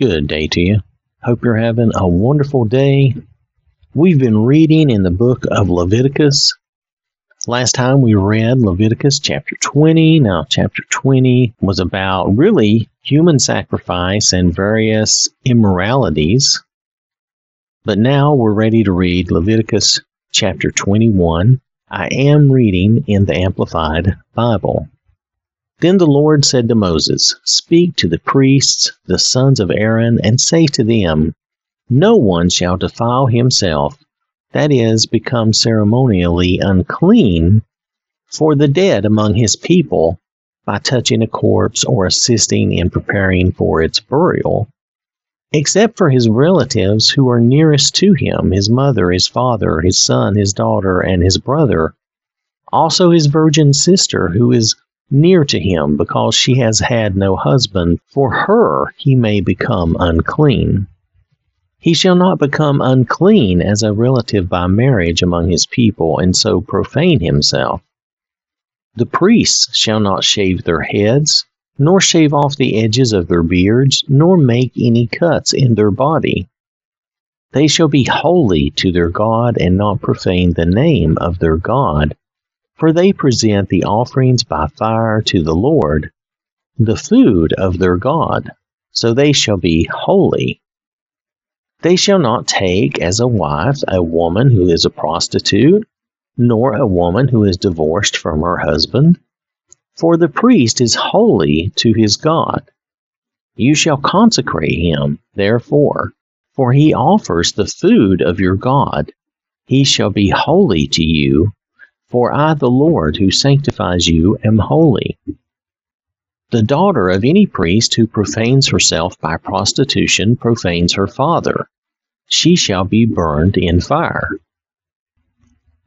Good day to you. Hope you're having a wonderful day. We've been reading in the book of Leviticus. Last time we read Leviticus chapter 20. Now, chapter 20 was about really human sacrifice and various immoralities. But now we're ready to read Leviticus chapter 21. I am reading in the Amplified Bible. Then the Lord said to Moses, Speak to the priests, the sons of Aaron, and say to them, No one shall defile himself, that is, become ceremonially unclean, for the dead among his people, by touching a corpse or assisting in preparing for its burial, except for his relatives who are nearest to him his mother, his father, his son, his daughter, and his brother, also his virgin sister, who is near to him because she has had no husband. For her he may become unclean. He shall not become unclean as a relative by marriage among his people, and so profane himself. The priests shall not shave their heads, nor shave off the edges of their beards, nor make any cuts in their body. They shall be holy to their God, and not profane the name of their God, for they present the offerings by fire to the Lord, the food of their God, so they shall be holy. They shall not take as a wife a woman who is a prostitute, nor a woman who is divorced from her husband, for the priest is holy to his God. You shall consecrate him, therefore, for he offers the food of your God. He shall be holy to you, for I, the Lord, who sanctifies you, am holy. The daughter of any priest who profanes herself by prostitution profanes her father. She shall be burned in fire.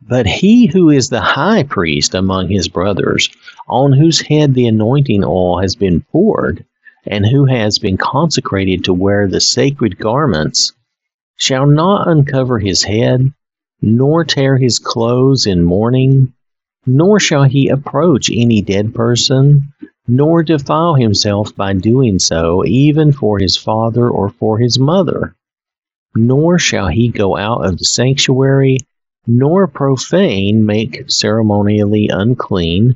But he who is the high priest among his brothers, on whose head the anointing oil has been poured, and who has been consecrated to wear the sacred garments, shall not uncover his head, nor tear his clothes in mourning, nor shall he approach any dead person, nor defile himself by doing so, even for his father or for his mother. Nor shall he go out of the sanctuary, nor profane make ceremonially unclean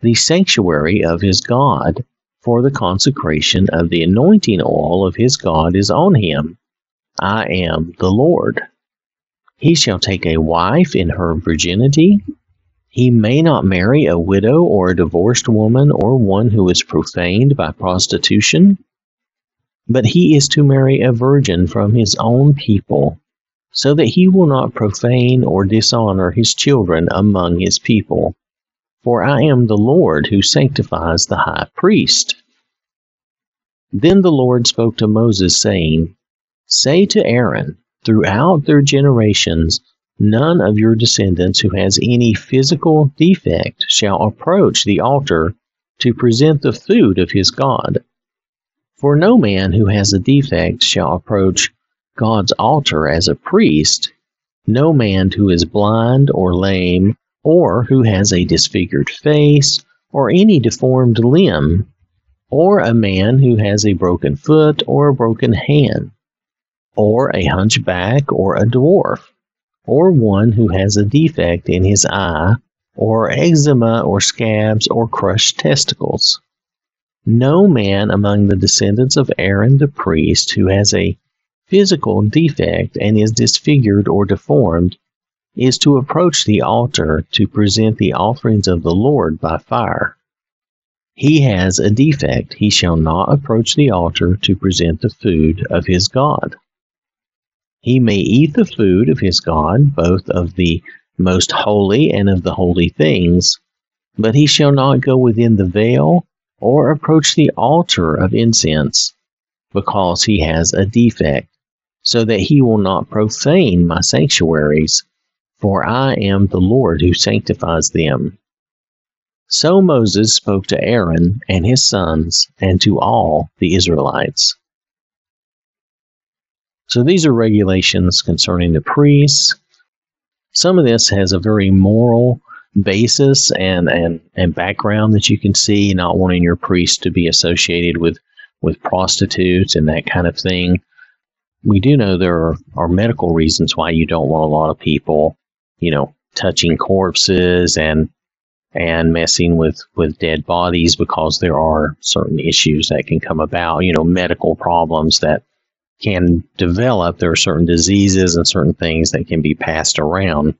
the sanctuary of his God, for the consecration of the anointing oil of his God is on him. I am the Lord. He shall take a wife in her virginity. He may not marry a widow or a divorced woman or one who is profaned by prostitution, but he is to marry a virgin from his own people, so that he will not profane or dishonor his children among his people. For I am the Lord who sanctifies the high priest. Then the Lord spoke to Moses, saying, Say to Aaron, Throughout their generations, none of your descendants who has any physical defect shall approach the altar to present the food of his God. For no man who has a defect shall approach God's altar as a priest, no man who is blind or lame, or who has a disfigured face, or any deformed limb, or a man who has a broken foot or a broken hand or a hunchback, or a dwarf, or one who has a defect in his eye, or eczema, or scabs, or crushed testicles. No man among the descendants of Aaron the priest who has a physical defect and is disfigured or deformed is to approach the altar to present the offerings of the Lord by fire. He has a defect, he shall not approach the altar to present the food of his God. He may eat the food of his God, both of the most holy and of the holy things, but he shall not go within the veil or approach the altar of incense, because he has a defect, so that he will not profane my sanctuaries, for I am the Lord who sanctifies them. So Moses spoke to Aaron and his sons and to all the Israelites. So these are regulations concerning the priests. Some of this has a very moral basis and, and, and background that you can see, not wanting your priest to be associated with with prostitutes and that kind of thing. We do know there are, are medical reasons why you don't want a lot of people, you know, touching corpses and and messing with with dead bodies because there are certain issues that can come about, you know, medical problems that can develop. There are certain diseases and certain things that can be passed around.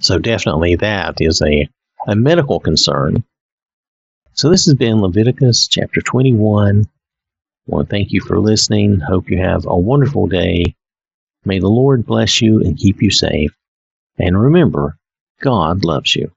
So definitely that is a, a medical concern. So this has been Leviticus chapter 21. I want to thank you for listening. Hope you have a wonderful day. May the Lord bless you and keep you safe. And remember, God loves you.